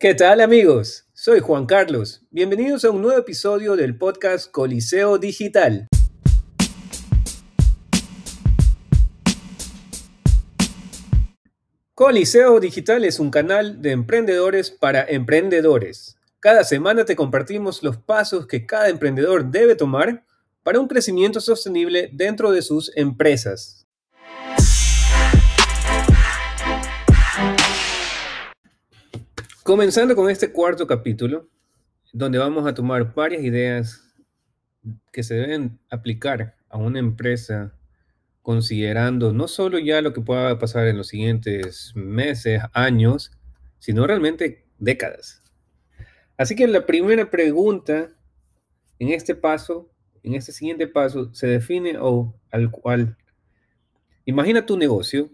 ¿Qué tal amigos? Soy Juan Carlos. Bienvenidos a un nuevo episodio del podcast Coliseo Digital. Coliseo Digital es un canal de emprendedores para emprendedores. Cada semana te compartimos los pasos que cada emprendedor debe tomar para un crecimiento sostenible dentro de sus empresas. Comenzando con este cuarto capítulo, donde vamos a tomar varias ideas que se deben aplicar a una empresa considerando no solo ya lo que pueda pasar en los siguientes meses, años, sino realmente décadas. Así que la primera pregunta en este paso, en este siguiente paso, se define o al cual, imagina tu negocio,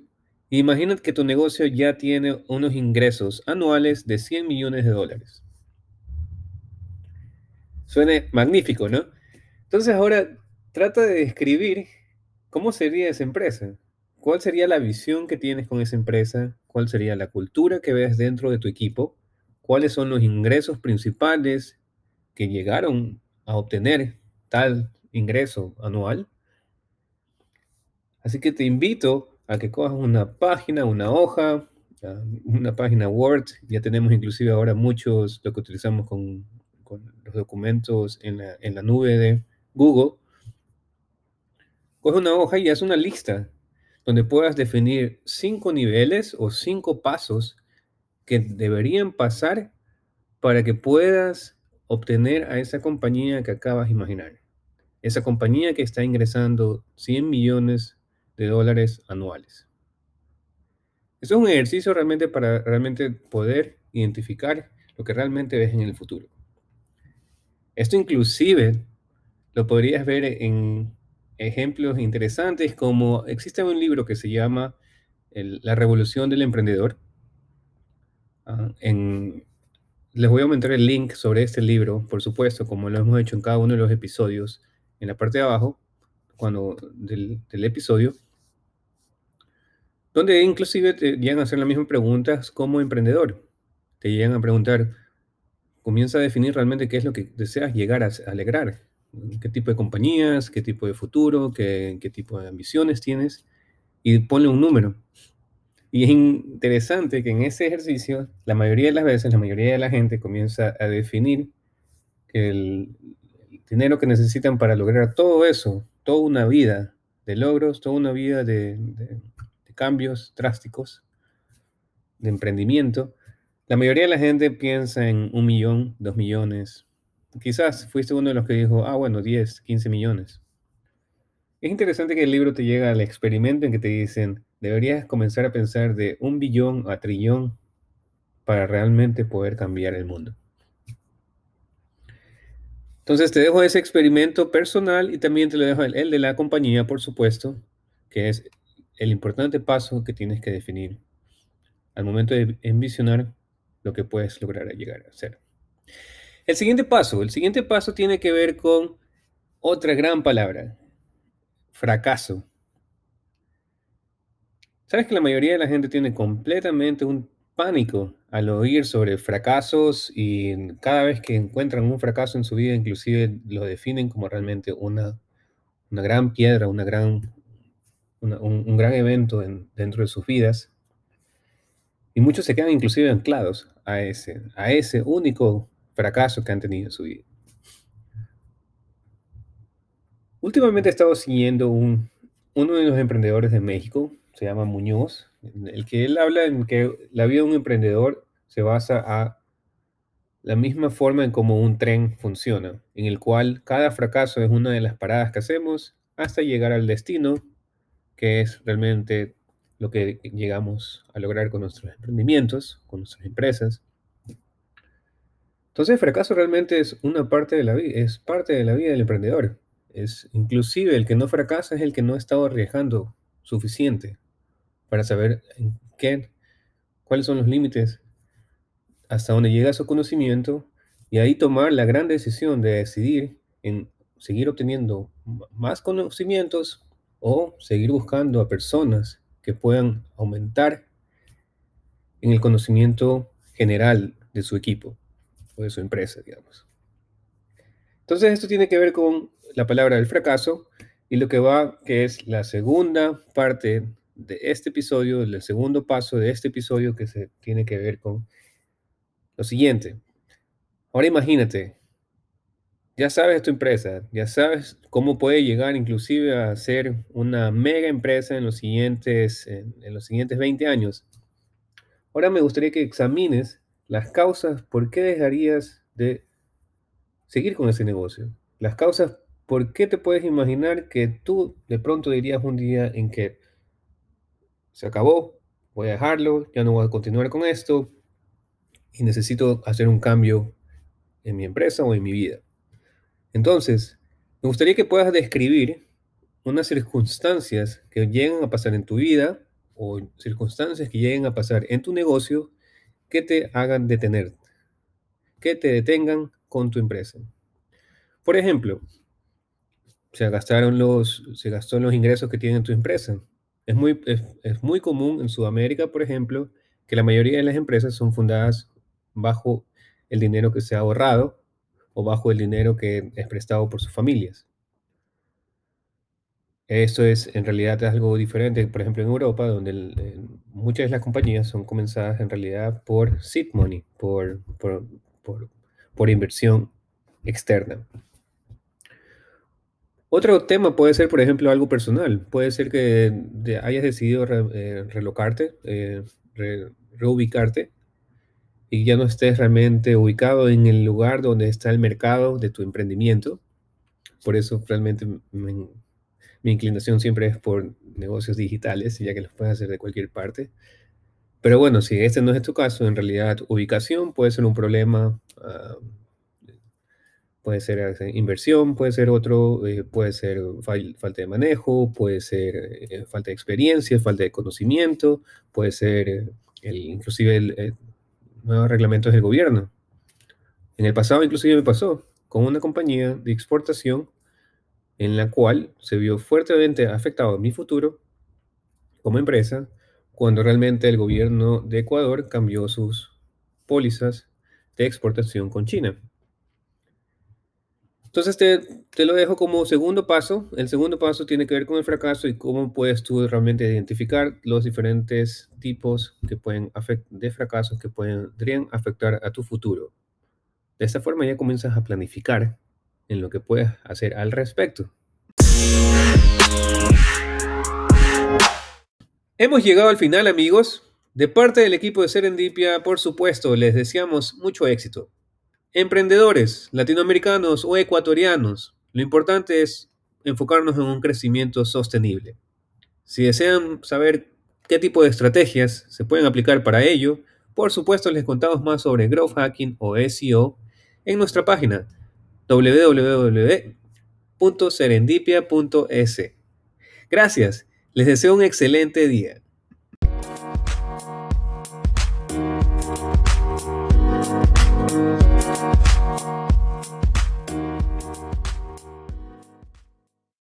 imagina que tu negocio ya tiene unos ingresos anuales de 100 millones de dólares. Suena magnífico, ¿no? Entonces ahora trata de describir ¿Cómo sería esa empresa? ¿Cuál sería la visión que tienes con esa empresa? ¿Cuál sería la cultura que ves dentro de tu equipo? ¿Cuáles son los ingresos principales que llegaron a obtener tal ingreso anual? Así que te invito a que cojas una página, una hoja, una página Word. Ya tenemos inclusive ahora muchos, lo que utilizamos con, los documentos en la, en la nube de Google Coge una hoja y haz una lista donde puedas definir cinco niveles o cinco pasos que deberían pasar para que puedas obtener a esa compañía que acabas de imaginar. Esa compañía que está ingresando 100 millones de dólares anuales. Eso es un ejercicio realmente para realmente poder identificar lo que realmente ves en el futuro. Esto inclusive lo podrías ver en ejemplos interesantes como existe un libro que se llama La Revolución del Emprendedor. Ah, les voy a aumentar el link sobre este libro, por supuesto, como lo hemos hecho en cada uno de los episodios, en la parte de abajo cuando, del, episodio, donde inclusive te llegan a hacer las mismas preguntas como emprendedor. Te llegan a preguntar, comienza a definir realmente qué es lo que deseas llegar a, alegrar qué tipo de compañías, qué tipo de futuro, qué, tipo de ambiciones tienes y ponle un número. Y es interesante que en ese ejercicio, la mayoría de las veces, la mayoría de la gente comienza a definir el, dinero que necesitan para lograr todo eso, toda una vida de logros, toda una vida de cambios drásticos, de emprendimiento. La mayoría de la gente piensa en un millón, dos millones, Quizás fuiste uno de los que dijo, ah, bueno, 10, 15 millones. Es interesante que el libro te llega al experimento en que te dicen, deberías comenzar a pensar de un billón a trillón para realmente poder cambiar el mundo. Entonces te dejo ese experimento personal y también te lo dejo el, el de la compañía, por supuesto, que es el importante paso que tienes que definir al momento de envisionar lo que puedes lograr llegar a ser. El siguiente paso, el siguiente paso tiene que ver con otra gran palabra, fracaso. Sabes que la mayoría de la gente tiene completamente un pánico al oír sobre fracasos y cada vez que encuentran un fracaso en su vida, inclusive lo definen como realmente una, una gran piedra, una gran, un, gran evento dentro de sus vidas. Y muchos se quedan inclusive anclados a ese, a ese único fracasos que han tenido en su vida. Últimamente he estado siguiendo un, uno de los emprendedores de México, se llama Muñoz, el que él habla en que la vida de un emprendedor se basa a la misma forma en cómo un tren funciona, en el cual cada fracaso es una de las paradas que hacemos hasta llegar al destino, que es realmente lo que llegamos a lograr con nuestros emprendimientos, con nuestras empresas. Entonces el fracaso realmente es una parte de la vida, es parte de la vida del emprendedor. Es inclusive el que no fracasa es el que no ha estado arriesgando suficiente para saber en qué, cuáles son los límites, hasta dónde llega su conocimiento y ahí tomar la gran decisión de decidir en seguir obteniendo más conocimientos o seguir buscando a personas que puedan aumentar en el conocimiento general de su equipo o de su empresa, digamos. Entonces esto tiene que ver con la palabra del fracaso y lo que va, que es la segunda parte de este episodio, el segundo paso de este episodio que se tiene que ver con lo siguiente. Ahora imagínate, ya sabes tu empresa, ya sabes cómo puede llegar inclusive a ser una mega empresa en los siguientes, en, los siguientes 20 años. Ahora me gustaría que examines las causas por qué dejarías de seguir con ese negocio. Las causas por qué te puedes imaginar que tú de pronto dirías un día en que se acabó, voy a dejarlo, ya no voy a continuar con esto y necesito hacer un cambio en mi empresa o en mi vida. Entonces, me gustaría que puedas describir unas circunstancias que lleguen a pasar en tu vida o circunstancias que lleguen a pasar en tu negocio que te hagan detenerte, que te detengan con tu empresa. Por ejemplo, se gastaron los, se gastó los ingresos que tiene tu empresa. Es muy, es muy común en Sudamérica, por ejemplo, que la mayoría de las empresas son fundadas bajo el dinero que se ha ahorrado o bajo el dinero que es prestado por sus familias. Esto es en realidad algo diferente, por ejemplo, en Europa, donde muchas de las compañías son comenzadas en realidad por seed money, por, por, inversión externa. Otro tema puede ser, por ejemplo, algo personal. Puede ser que hayas decidido eh, relocarte, eh, reubicarte y ya no estés realmente ubicado en el lugar donde está el mercado de tu emprendimiento. Por eso realmente mi inclinación siempre es por negocios digitales, ya que los puedes hacer de cualquier parte. Pero bueno, si este no es tu caso, en realidad ubicación puede ser un problema, ah, puede ser eh, inversión, puede ser otro, eh, puede ser falta de manejo, puede ser eh, falta de experiencia, falta de conocimiento, puede ser el, inclusive el, nuevos reglamentos del gobierno. En el pasado inclusive me pasó con una compañía de exportación en la cual se vio fuertemente afectado mi futuro como empresa cuando realmente el gobierno de Ecuador cambió sus pólizas de exportación con China. Entonces te, lo dejo como segundo paso. El segundo paso tiene que ver con el fracaso y cómo puedes tú realmente identificar los diferentes tipos que pueden de fracasos que podrían afectar a tu futuro. De esta forma ya comienzas a planificar en lo que puedes hacer al respecto. Hemos llegado al final amigos. De parte del equipo de Serendipia, por supuesto, les deseamos mucho éxito. Emprendedores, latinoamericanos o ecuatorianos, lo importante es enfocarnos en un crecimiento sostenible. Si desean saber qué tipo de estrategias se pueden aplicar para ello, por supuesto les contamos más sobre growth hacking o SEO en nuestra página www.serendipia.es. Gracias, les deseo un excelente día.